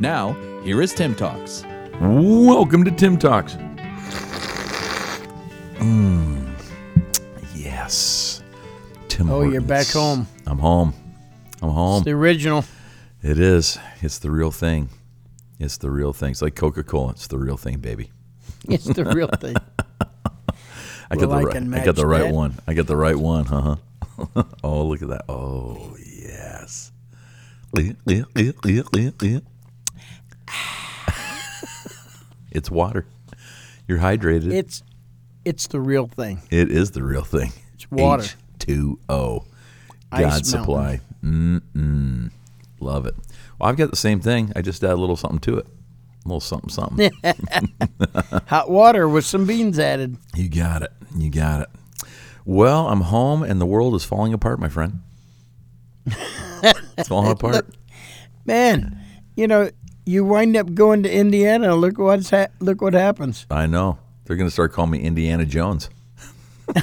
Now, here is Tim Talks. Welcome to Tim Talks. Mm, yes. Tim Oh, you're Hortons. back home. I'm home. I'm home. It's the original. It is. It's the real thing. It's the real thing. It's like Coca Cola. It's the real thing, baby. It's the real thing. I got Well, I the right. can I got the match right that. one. I got the right one. Huh? oh, look at that. Oh, yes. It's water. You're hydrated. It's it's the real thing. It is the real thing. It's water. H2O. Ice God supply. Mm-mm. Love it. Well, I've got the same thing. I just add a little something to it. A little something, something. Hot water with some beans added. you got it. You got it. Well, I'm home and the world is falling apart, my friend. it's falling apart. Man, you know, you wind up going to Indiana. Look what's ha- look what happens. I know. They're going to start calling me Indiana Jones.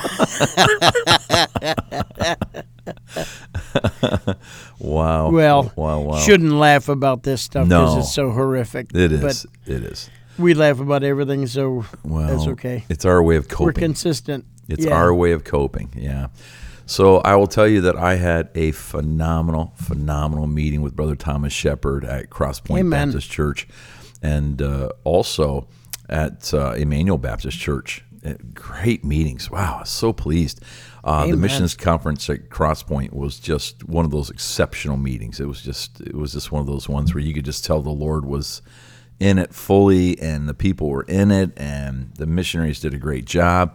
wow. Well, wow, wow. shouldn't laugh about this stuff because No. it's so horrific. it is. But it is. we laugh about everything, so Well, that's okay. It's our way of coping. We're consistent. It's Yeah. our way of coping. Yeah. So I will tell you that I had a phenomenal, phenomenal meeting with Brother Thomas Shepard at Cross Point Amen. Baptist Church, and uh, also at uh, Emmanuel Baptist Church. Uh, Great meetings. Wow, so pleased. Uh, the missions conference at Cross Point was just one of those exceptional meetings. It was just, it was just one of those ones where you could just tell the Lord was in it fully, and the people were in it, and the missionaries did a great job.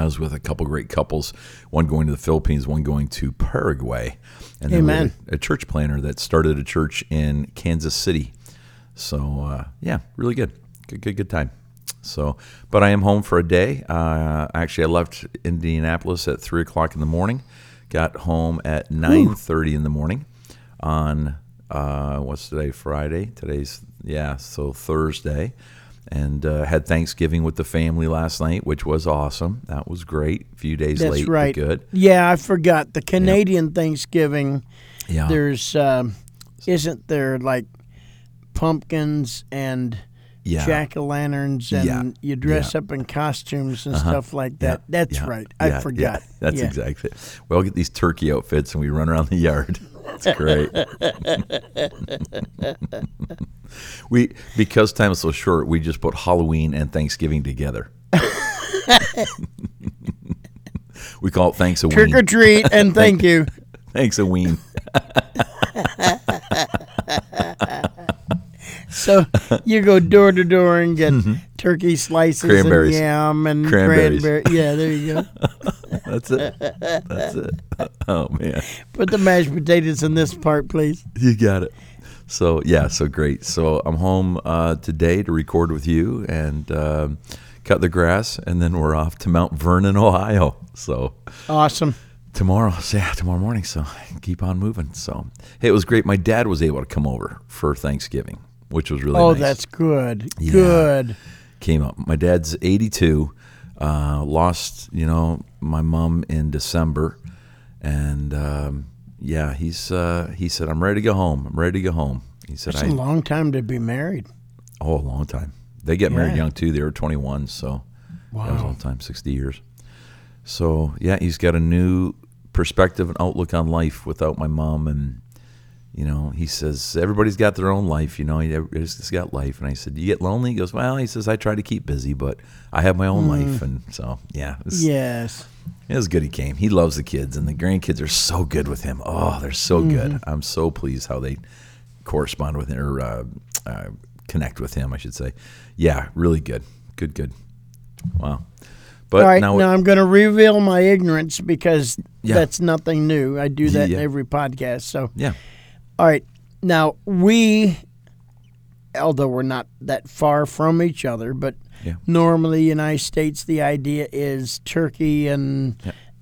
I was with a couple great couples, one going to the Philippines, one going to Paraguay, and we Amen. a, a church planner that started a church in Kansas City. So uh, yeah, really good, good, good, good time. So, but I am home for a day. Uh, actually, I left Indianapolis at three o'clock in the morning. Got home at nine thirty in the morning. On uh, what's today? Friday. Today's yeah, so Thursday and uh, had Thanksgiving with the family last night, which was awesome. That was great. A few days That's late, right. but good. Yeah, I forgot the Canadian Thanksgiving. Yeah, There's um, isn't there like pumpkins and yeah, jack o' lanterns and Yeah. you dress Yeah. up in costumes and Uh-huh. stuff like that. That's right. I forgot. Yeah. That's exactly it. We all get these turkey outfits and we run around the yard. It's great. we because time is so short, we just put Halloween and Thanksgiving together. we call it thanks a ween. Trick or treat and thank you. Thanks a ween. So you go door to door and get turkey slices Mm-hmm. Cranberries. and yam and Cranberries. cranberry. Yeah, there you go. That's it. That's it. Oh man. Put the mashed potatoes in this part, please. You got it. So yeah, so great. So I'm home uh, today to record with you and um, cut the grass, and then we're off to Mount Vernon, Ohio. So Awesome. tomorrow, so yeah, tomorrow morning. So keep on moving. So hey, it was great. My dad was able to come over for Thanksgiving, which was really Oh, nice. that's good. Yeah. Good. came up. My dad's 82. Uh, lost, you know, my mom in December, and um, yeah, he's uh, he said, "I'm ready to go home. I'm ready to go home." He said, It's "I a long time to be married. oh, a long time. They get married young too. They were 21, so that was a Wow. long time, 60 years. So yeah, he's got a new perspective and outlook on life without my mom, and you know, he says everybody's got their own life. You know, everybody's just got life. And I said, "You get lonely?" He goes, "Well," he says, "I try to keep busy, but I have my own life." And so yeah, was, Yes. it was good. He came. He loves the kids, and the grandkids are so good with him. Oh, they're so good. I'm so pleased how they correspond with him or uh, uh, connect with him. I should say. Yeah, really good. Good, good. Wow. But All right, now, now, I'm going to reveal my ignorance because Yeah. that's nothing new. I do that Yeah. in every podcast. So, yeah, all right, now we although we're not that far from each other, but Yeah. normally United States, the idea is turkey and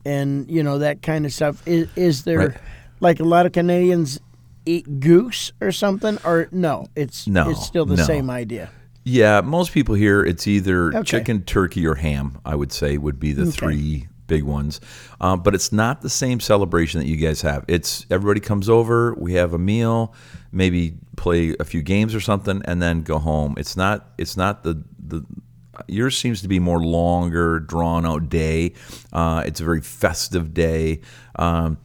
and you know that kind of stuff. Is, is there Right. like a lot of Canadians eat goose or something, or no? It's No, it's still the no. same idea. Yeah, most people here, it's either Okay. chicken, turkey, or ham. I would say would be the three big ones. Um, but it's not the same celebration that you guys have. It's everybody comes over, we have a meal, maybe play a few games or something, and then go home. It's not. It's not the the. Yours seems to be more longer, drawn out day. Uh, it's a very festive day. Um,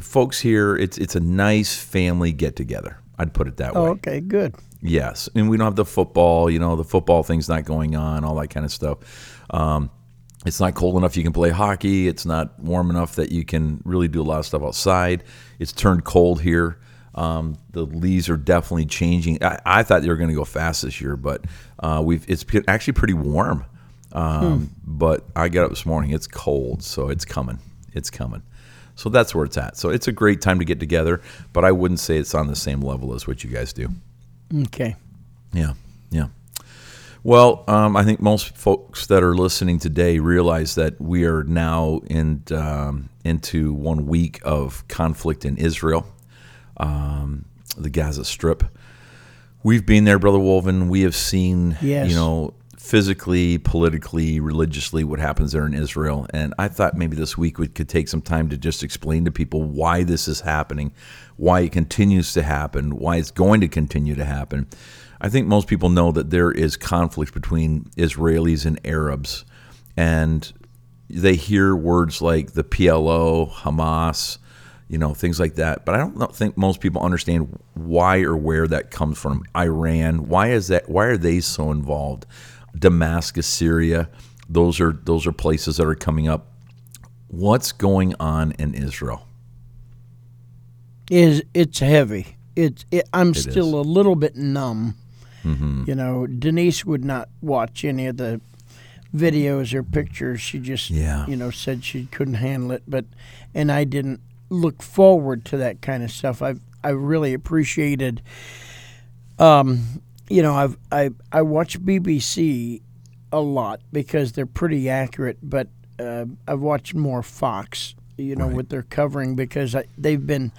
folks here, it's it's a nice family get together. I'd put it that Oh, way. okay, good. Yes, and we don't have the football. You know, the football thing's not going on. All that kind of stuff. Um, it's not cold enough you can play hockey. It's not warm enough that you can really do a lot of stuff outside. It's turned cold here. Um, the leaves are definitely changing. I, I thought they were going to go fast this year, but uh, we've it's actually pretty warm. Um, But I got up this morning. It's cold, so it's coming. It's coming. So that's where it's at. So it's a great time to get together, but I wouldn't say it's on the same level as what you guys do. Okay. Yeah, yeah. Well, um, I think most folks that are listening today realize that we are now in um, into one week of conflict in Israel, um, the Gaza Strip. We've been there, brother Wolven. We have seen, Yes. you know, physically, politically, religiously, what happens there in Israel. And I thought maybe this week we could take some time to just explain to people why this is happening, why it continues to happen, why it's going to continue to happen. I think most people know that there is conflict between Israelis and Arabs, and they hear words like the PLO, Hamas, you know, things like that. But I don't think most people understand why or where that comes from. Iran, why is that? Why are they so involved? Damascus, Syria, those are those are places that are coming up. What's going on in Israel? is it's heavy. It's it, I'm still is. A little bit numb. You know, Denise would not watch any of the videos or pictures. She just Yeah. you know said she couldn't handle it. But and I didn't look forward to that kind of stuff. I I really appreciated. Um, you know, I've I I watch BBC a lot because they're pretty accurate, but uh, I've watched more Fox. You know, Right. what they're covering because I, they've been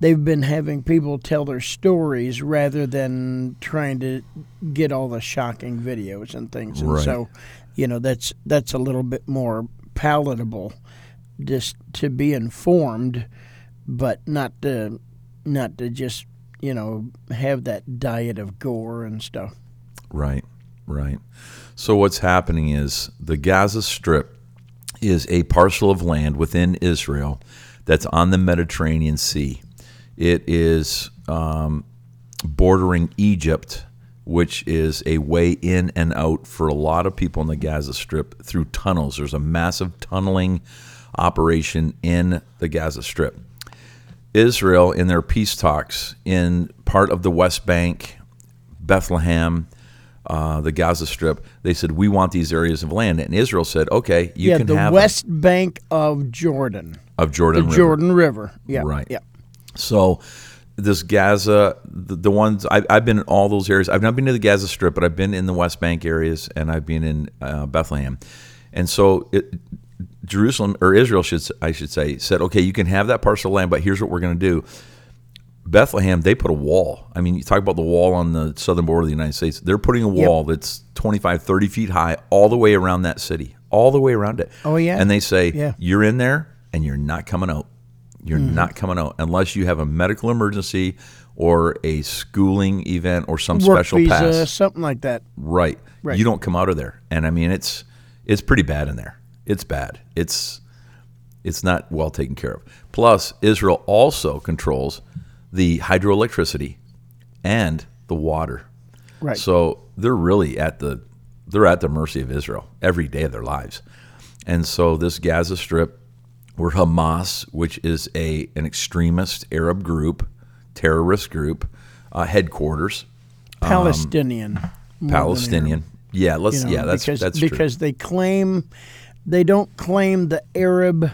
they've been having people tell their stories rather than trying to get all the shocking videos and things. And Right. so, you know, that's that's a little bit more palatable just to be informed, but not to not to just you know have that diet of gore and stuff. Right, right. So what's happening is the Gaza Strip is a parcel of land within Israel that's on the Mediterranean Sea. It is um, bordering Egypt, which is a way in and out for a lot of people in the Gaza Strip through tunnels. There's a massive tunneling operation in the Gaza Strip. Israel, in their peace talks in part of the West Bank, Bethlehem, uh, the Gaza Strip, they said, We want these areas of land. And Israel said, Okay, you yeah, can the have them." west bank of Jordan, of Jordan the River. Jordan River. Yeah, Right. Yeah. So this Gaza, the, the ones I, I've been in all those areas. I've not been to the Gaza Strip, but I've been in the West Bank areas and I've been in uh, Bethlehem. And so it, Jerusalem or Israel should I should say said, okay, you can have that parcel of land, but here's what we're going to do. Bethlehem, they put a wall. I mean, you talk about the wall on the southern border of the United States. They're putting a Yep. wall that's 25, 30 feet high all the way around that city, all the way around it. Oh, yeah? And they say, Yeah. you're in there and you're not coming out. You're Mm-hmm. not coming out unless you have a medical emergency or a schooling event or some Work special visa, pass. something like that. Right. Right. You don't come out of there. And I mean it's it's pretty bad in there. It's bad. It's it's not well taken care of. Plus, Israel also controls the hydroelectricity and the water. Right. So they're really at the they're at the mercy of Israel every day of their lives. And so this Gaza Strip, where Hamas, which is a an extremist Arab group, terrorist group, uh, headquarters, Palestinian. than Palestinian. Yeah, let's. you know, yeah, that's because that's true. because they claim they don't claim the Arab,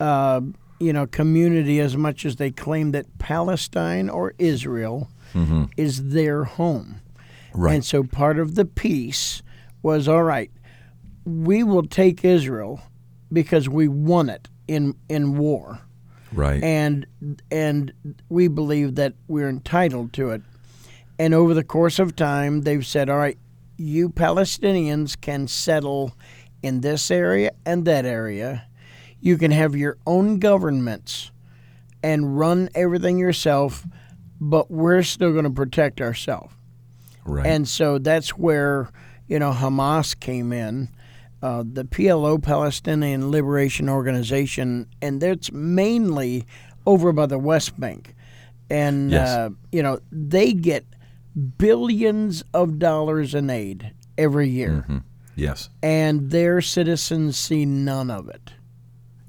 uh, you know community as much as they claim that Palestine or Israel is their home. Right. And so part of the peace was all right, we will take Israel because we won it in in war. right. And and we believe that we're entitled to it. And over the course of time they've said, All right, you Palestinians can settle in this area and that area. You can have your own governments and run everything yourself, but we're still going to protect ourselves. right. And so that's where, you know, Hamas came in, uh, the PLO, Palestinian Liberation Organization, and that's mainly over by the West Bank. And, Yes. uh, you know, they get billions of dollars in aid every year, Mm-hmm. yes. and their citizens see none of it.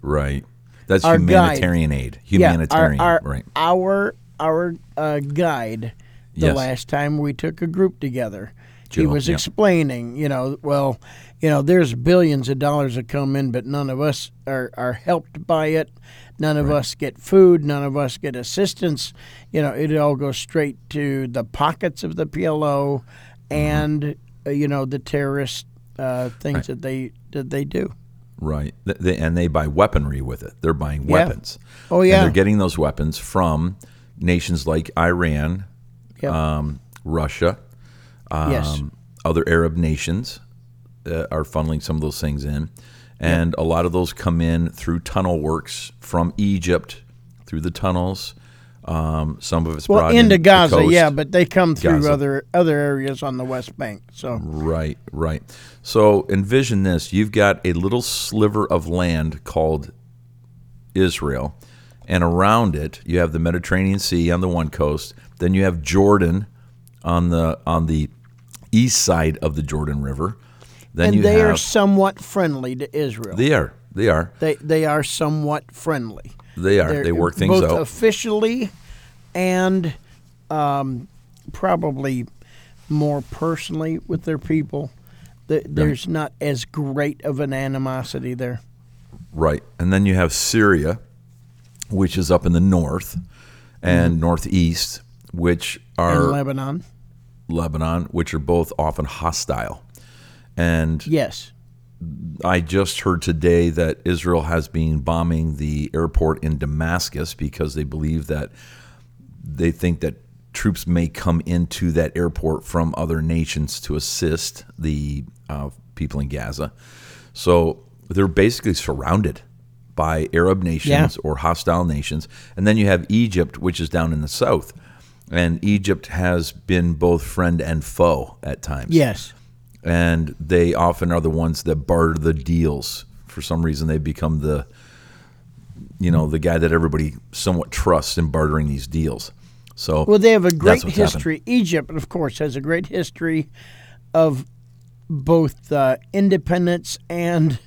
Right. That's Our guide- humanitarian aid. Humanitarian. Yeah, our, our, right. Our our uh, guide the Yes. last time we took a group together, he was yeah. explaining, you know, well, you know, there's billions of dollars that come in, but none of us are, are helped by it. None of us get food. None of us get assistance. You know, it all goes straight to the pockets of the PLO Mm-hmm. and uh, you know the terrorist uh, things that they that they do. Right. Th- they, and they buy weaponry with it. They're buying Yeah. weapons. Oh, And yeah. they're getting those weapons from nations like Iran, Yep. um, Russia, um, Yes. other Arab nations uh, are funneling some of those things in. And a lot of those come in through tunnel works from Egypt, through the tunnels. Um, some of it's Well, brought into in Gaza, coast. yeah, but they come through Gaza. other other areas on the West Bank. So Right, right. So envision this: you've got a little sliver of land called Israel, and around it you have the Mediterranean Sea on the one coast. Then you have Jordan on the on the east side of the Jordan River. Then and they have are somewhat friendly to Israel. they are they are they they are somewhat friendly. they are They're they work things both out. officially and um, probably more personally with their people. Th- There's not as great of an animosity there. Right. And then you have Syria, which is up in the north, and northeast, which are In Lebanon, Lebanon, which are both often hostile. And yes, I just heard today that Israel has been bombing the airport in Damascus because they believe that they think that troops may come into that airport from other nations to assist the uh, people in Gaza. So they're basically surrounded by Arab nations or hostile nations. And then you have Egypt, which is down in the south. And Egypt has been both friend and foe at times yes, and they often are the ones that barter the deals. For some reason, they become the, you know, the guy that everybody somewhat trusts in bartering these deals. So, Well, they have a great what's happened. history. Egypt, of course, has a great history of both uh, independence and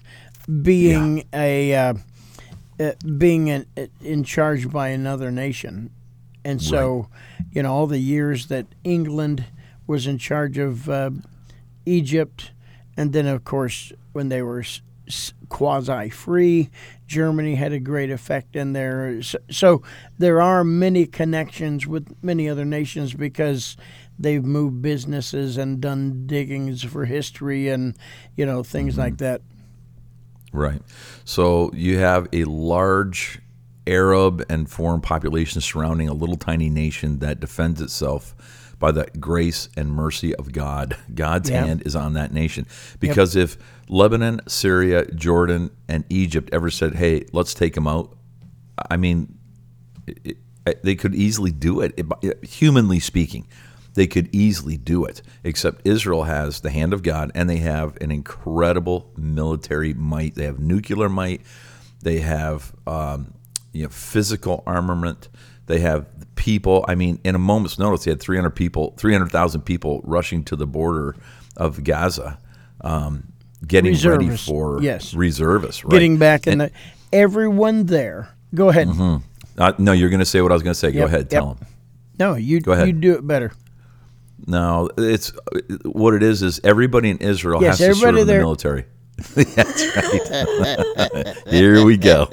being a uh, uh, being in, in charge by another nation. And so, you know, all the years that England was in charge of uh, Egypt, and then of course when they were s- quasi-free, Germany had a great effect in there. So, so there are many connections with many other nations because they've moved businesses and done diggings for history and you know things mm-hmm. like that. right. So you have a large Arab and foreign population surrounding a little tiny nation that defends itself by the grace and mercy of God. God's hand is on that nation. Because if Lebanon, Syria, Jordan, and Egypt ever said, hey, let's take them out, I mean, it, it, they could easily do it. It- Humanly speaking, they could easily do it. Except Israel has the hand of God, and they have an incredible military might. They have nuclear might. They have um, you know physical armament. They have people. I mean, in a moment's notice, they had 300 people, 300,000 people rushing to the border of Gaza, um, getting ready for yes. reservists, right? Getting back in And- the everyone there. Go ahead. uh, no, you're going to say what I was going to say. Go Yep, ahead, yep. tell them. No, you Go ahead. you do it better. No, it's what it is. Is everybody in Israel Yes, has to serve in the military? That's right. here we go.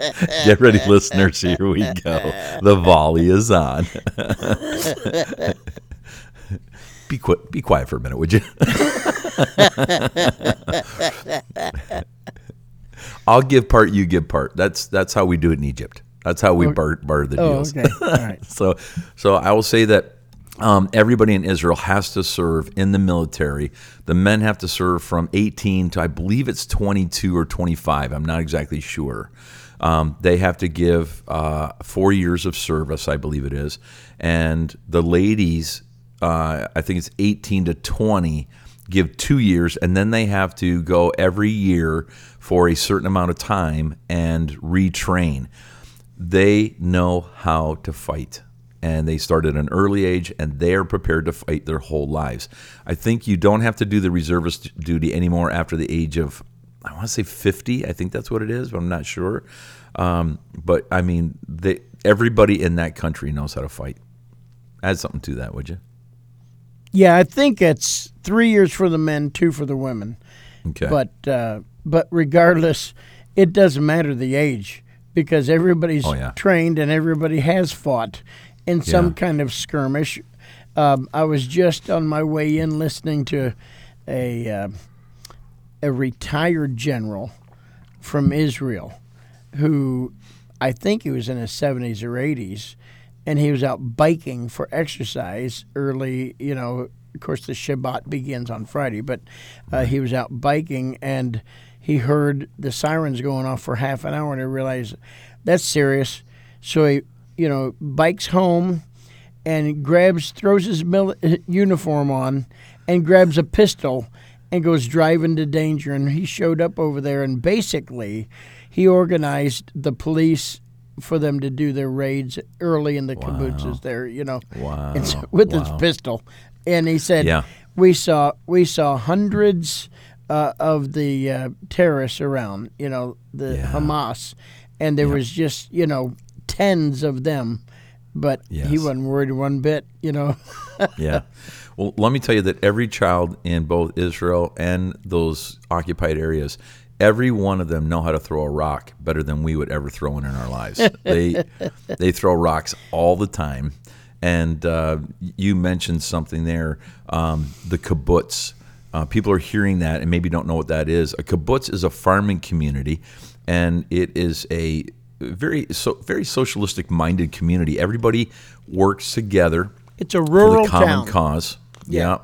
Get ready, listeners. Here we go. The volley is on. be quiet. Be quiet for a minute, would you? I'll give part. You give part. That's that's how we do it in Egypt. That's how we oh. bar, barter the oh, deals. Oh, okay. All right. So, so I will say that um, everybody in Israel has to serve in the military. The men have to serve from 18 to I believe it's 22 or 25. I'm not exactly sure. Um, they have to give uh, four years of service, I believe it is, and the ladies, uh, I think it's 18 to 20, give two years, and then they have to go every year for a certain amount of time and retrain they know how to fight and they start at an early age and they are prepared to fight their whole lives. I think you don't have to do the reservist duty anymore after the age of, I want to say 50. I think that's what it is, but I'm not sure. Um, but I mean, they, everybody in that country knows how to fight. Add something to that, would you? Yeah, I think it's three years for the men, two for the women. Okay. But uh, but regardless, it doesn't matter the age because everybody's Oh, yeah. trained and everybody has fought in some Yeah. kind of skirmish. Um, I was just on my way in listening to a uh, a retired general from Israel who I think he was in his 70s or 80s and he was out biking for exercise early, you know, of course the Shabbat begins on Friday, but uh, he was out biking and he heard the sirens going off for half an hour and he realized that's serious. So he, you know, bikes home and grabs, throws his mil- uniform on and grabs a pistol and goes driving to danger. And he showed up over there and basically he organized the police for them to do their raids early in the wow. kibbutzes there, you know, wow. so, with his pistol. And he said, Yeah. we saw we saw hundreds uh, of the uh, terrorists around, you know, the Yeah. Hamas, and there was just you know tens of them, but he wasn't worried one bit, you know. yeah. Well, let me tell you that every child in both Israel and those occupied areas, every one of them know how to throw a rock better than we would ever throw one in our lives. they they throw rocks all the time. And uh, you mentioned something there, um, the kibbutz. Uh, people are hearing that and maybe don't know what that is. A kibbutz is a farming community, and it is a very so very socialistic minded community. Everybody works together It's a for rural the common town. cause. Yeah.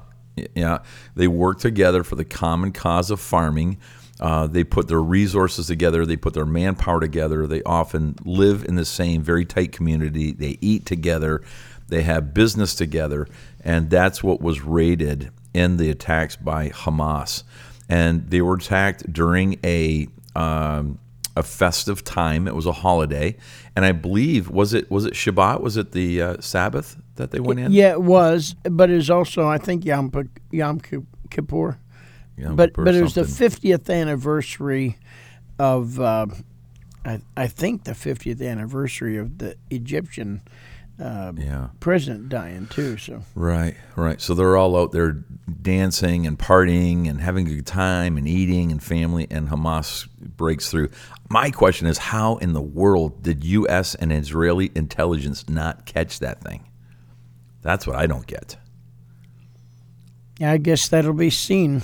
yeah, They work together for the common cause of farming. Uh, they put their resources together. They put their manpower together. They often live in the same very tight community. They eat together. They have business together, and that's what was raided in the attacks by Hamas. And they were attacked during a um, a festive time. It was a holiday, and I believe was it was it Shabbat? Was it the uh, Sabbath that they went in? Yeah, it was, but it was also I think Yom Yom Kippur. Yom but Kippur but it was the fiftieth anniversary of uh, I I think the fiftieth anniversary of the Egyptian uh, Yeah. president dying too. So Right, right. So they're all out there dancing and partying and having a good time and eating and family, and Hamas breaks through. My question is how in the world did U.S. and Israeli intelligence not catch that thing? That's what I don't get. yeah, I guess that'll be seen.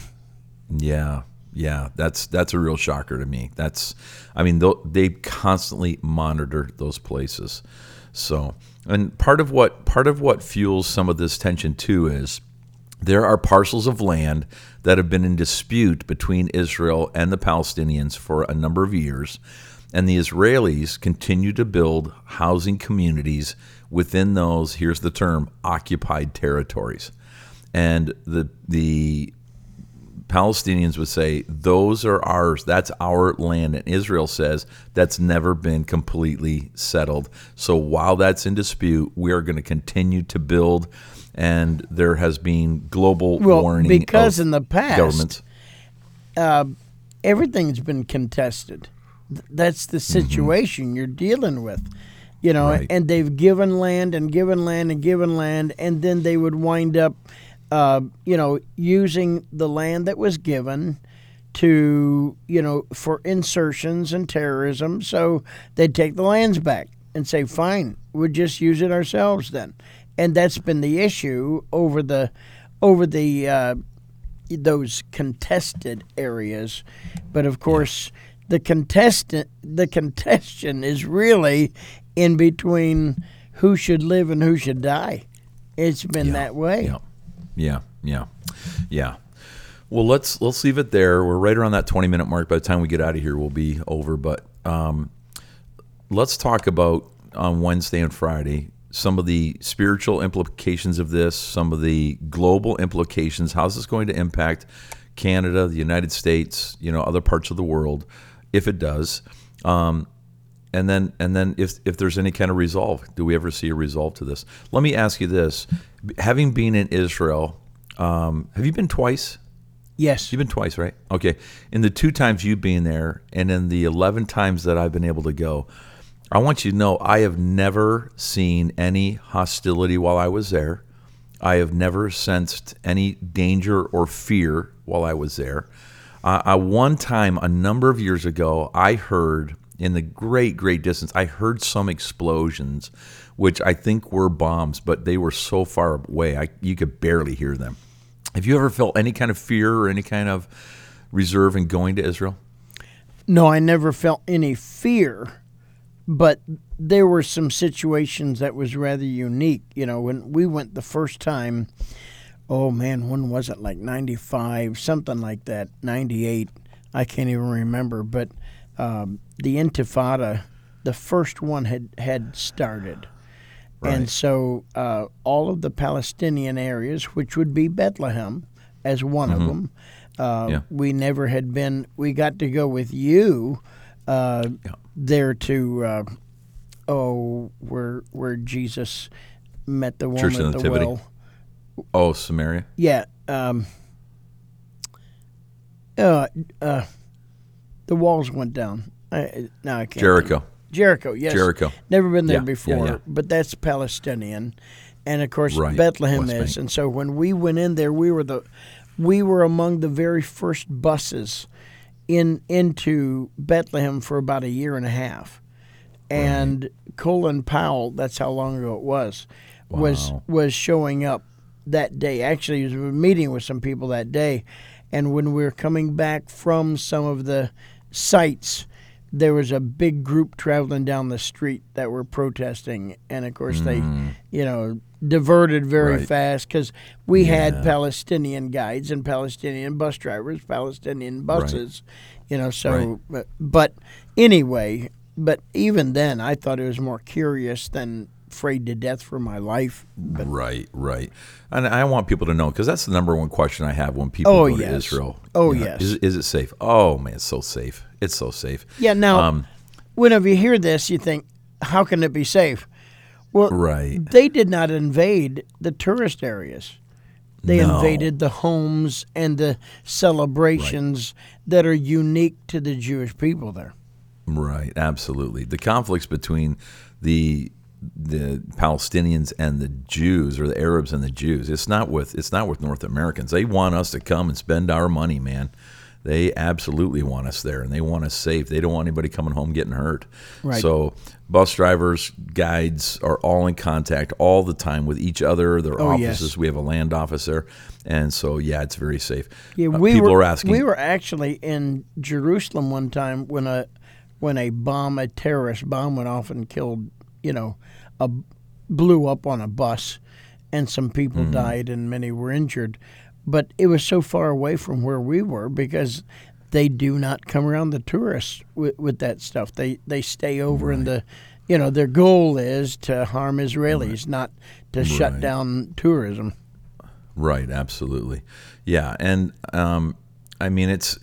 Yeah, yeah, that's that's a real shocker to me. That's, I mean, they constantly monitor those places. So, and part of what part of what fuels some of this tension too is there are parcels of land that have been in dispute between Israel and the Palestinians for a number of years, and the Israelis continue to build housing communities within those. Here's the term: occupied territories, and the the Palestinians would say those are ours. That's our land, and Israel says that's never been completely settled. So while that's in dispute, we are going to continue to build, and there has been global Well, warning because in the past, governments. everything's been contested. That's the situation you're dealing with. You know, Right. and they've given land and given land and given land, and then they would wind up, uh, you know, using the land that was given to you know for insertions and terrorism. So they'd take the lands back and say, "Fine, we'll just use it ourselves then." And that's been the issue over the over the uh, those contested areas. But of course, the contestant the contestation is really in between who should live and who should die. It's been Yeah, that way. Yeah, yeah, yeah, yeah. Well, let's let's leave it there. We're right around that twenty minute mark. By the time we get out of here, we'll be over. But um, let's talk about on Wednesday and Friday some of the spiritual implications of this, some of the global implications. How's this going to impact Canada, the United States, you know, other parts of the world, if it does? Um, and then, and then, if if there's any kind of resolve, do we ever see a resolve to this? Let me ask you this: Having been in Israel, um, have you been twice? Yes. You've been twice, right? Okay. In the two times you've been there, and in the 11 times that I've been able to go, I want you to know I have never seen any hostility while I was there. I have never sensed any danger or fear while I was there. Uh, I, one time, a number of years ago, I heard in the great, great distance, I heard some explosions, which I think were bombs, but they were so far away, I, you could barely hear them. Have you ever felt any kind of fear or any kind of reserve in going to Israel? No, I never felt any fear, but there were some situations that was rather unique. You know, when we went the first time, oh man, when was it? Like 95, something like that, 98. I can't even remember. But um, the Intifada, the first one had, had started. And so uh, all of the Palestinian areas, which would be Bethlehem as one of them, uh, Yeah. we never had been. We got to go with you uh, Yeah. There to uh, oh where where Jesus met the woman Church of at the Nativity. well. Oh, Samaria? Yeah. Um, uh, uh, the walls went down. I, now I can't. think. Jericho. Jericho. Yes. Jericho. Never been there Yeah, yeah, before, yeah. but that's Palestinian, and of course Right, Bethlehem West is. Bank. And so when we went in there, we were the we were among the very first buses in into Bethlehem for about a year and a half. And Colin Powell, that's how long ago it was, was Wow. was showing up that day. Actually, he was meeting with some people that day, and when we were coming back from some of the sites, there was a big group traveling down the street that were protesting, and of course they, you know, diverted very Mm. Right. fast because we had Palestinian guides and Palestinian bus drivers, Palestinian buses, you know. So, but, but anyway, but even then, I thought it was more curious than afraid to death for my life. But Right, right. And I want people to know because that's the number one question I have when people Oh, go to. Israel. Oh, You know, yes. Is, is it safe? Oh, man, it's so safe. It's so safe. yeah, now Um, whenever you hear this, you think, how can it be safe? Well, Right. they did not invade the tourist areas. They No. invaded the homes and the celebrations that are unique to the Jewish people there. Right, absolutely. The conflicts between the the Palestinians and the Jews or the Arabs and the Jews, it's not with it's not with North Americans. They want us to come and spend our money, man. They absolutely want us there and they want us safe. They don't want anybody coming home getting hurt. Right. So bus drivers, guides are all in contact all the time with each other, their Oh, yes. offices. We have a land office there. And so yeah, it's very safe. Yeah, Uh, we people were, are asking We were actually in Jerusalem one time when a when a bomb, a terrorist bomb, went off and killed, you know, a blew up on a bus, and some people Mm-hmm. died and many were injured. But it was so far away from where we were because they do not come around the tourists with, with that stuff. They they stay over in the, you know, their goal is to harm Israelis, not to shut down tourism. Right, absolutely. Yeah, and um, I mean, it's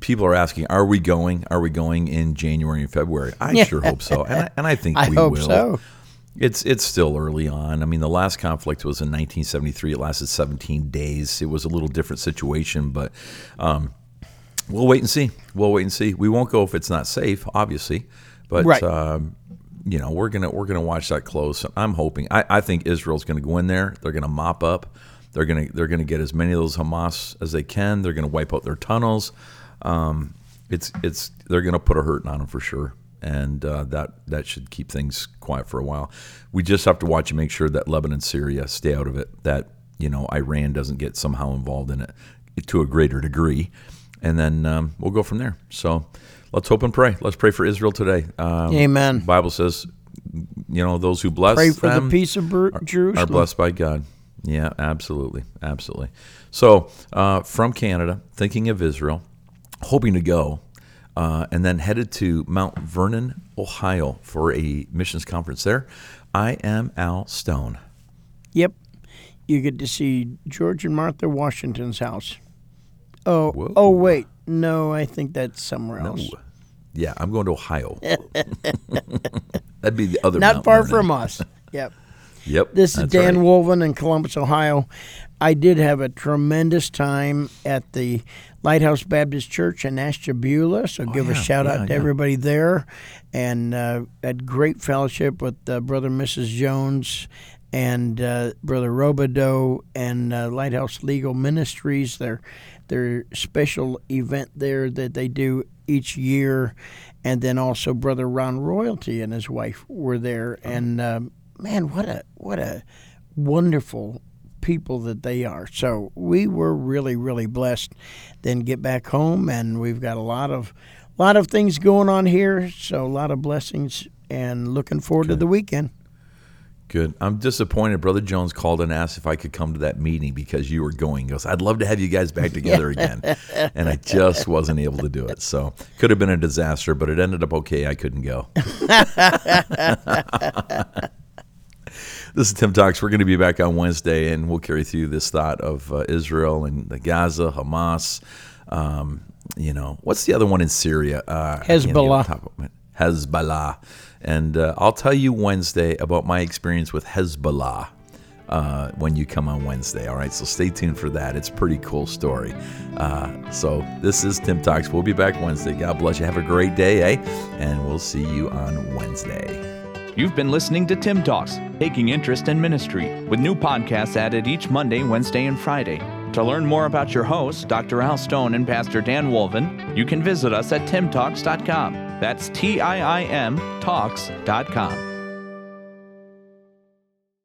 people are asking, are we going? Are we going in January and February? I Yeah. sure hope so, and I, and I think I we hope will. so. It's it's still early on. I mean, the last conflict was in 1973. It lasted 17 days. It was a little different situation, but um, we'll wait and see. We'll wait and see. We won't go if it's not safe, obviously, but Right. um, you know we're gonna we're gonna watch that close. I'm hoping. I, I think Israel's gonna go in there. They're gonna mop up. They're gonna they're gonna get as many of those Hamas as they can. They're gonna wipe out their tunnels. Um, it's it's they're gonna put a hurting on them for sure, and uh, that that should keep things quiet for a while. We just have to watch and make sure that Lebanon, and Syria stay out of it. That you know Iran doesn't get somehow involved in it to a greater degree, and then um, we'll go from there. So let's hope and pray. Let's pray for Israel today. Um, Amen. Bible says, you know, those who bless Pray for them the peace of Ber- Jerusalem. are blessed by God. Yeah, absolutely, absolutely. So uh, from Canada, thinking of Israel, hoping to go, uh, and then headed to Mount Vernon, Ohio, for a missions conference there. I am Al Stone. Yep. You get to see George and Martha Washington's house. Oh, Whoa. oh wait. No, I think that's somewhere No. else. Yeah, I'm going to Ohio. That'd be the other. Not Mount far Vernon. from us. Yep. Yep. This is Dan right. Wolven in Columbus, Ohio. I did have a tremendous time at the Lighthouse Baptist Church in Ashtabula, so give a Oh, shout yeah, out to yeah. everybody there. And uh, had great fellowship with uh, Brother and Mrs. Jones and uh, Brother Robideau and uh, Lighthouse Legal Ministries. Their their special event there that they do each year, and then also Brother Ron Royalty and his wife were there. Oh. And um, man, what a what a wonderful people that they are. So we were really really blessed. Then get back home, and we've got a lot of lot of things going on here. So a lot of blessings, and looking forward to the weekend. Good. I'm disappointed. Brother Jones called and asked if I could come to that meeting because you were going. He goes, I'd love to have you guys back together again. and I just wasn't able to do it. So could have been a disaster, but it ended up okay. I couldn't go. this is Tim Talks. We're going to be back on Wednesday, and we'll carry through this thought of uh, Israel and the Gaza, Hamas. Um, you know, what's the other one in Syria? Uh, I can't get Hezbollah. Hezbollah. And uh, I'll tell you Wednesday about my experience with Hezbollah uh, when you come on Wednesday. All right, so stay tuned for that. It's a pretty cool story. Uh, so this is Tim Talks. We'll be back Wednesday. God bless you. Have a great day, eh? And we'll see you on Wednesday. You've been listening to Tim Talks, taking interest in ministry, with new podcasts added each Monday, Wednesday, and Friday. To learn more about your hosts, Dr. Al Stone and Pastor Dan Wolven, you can visit us at timtalks.com. That's T I I M Talks.com.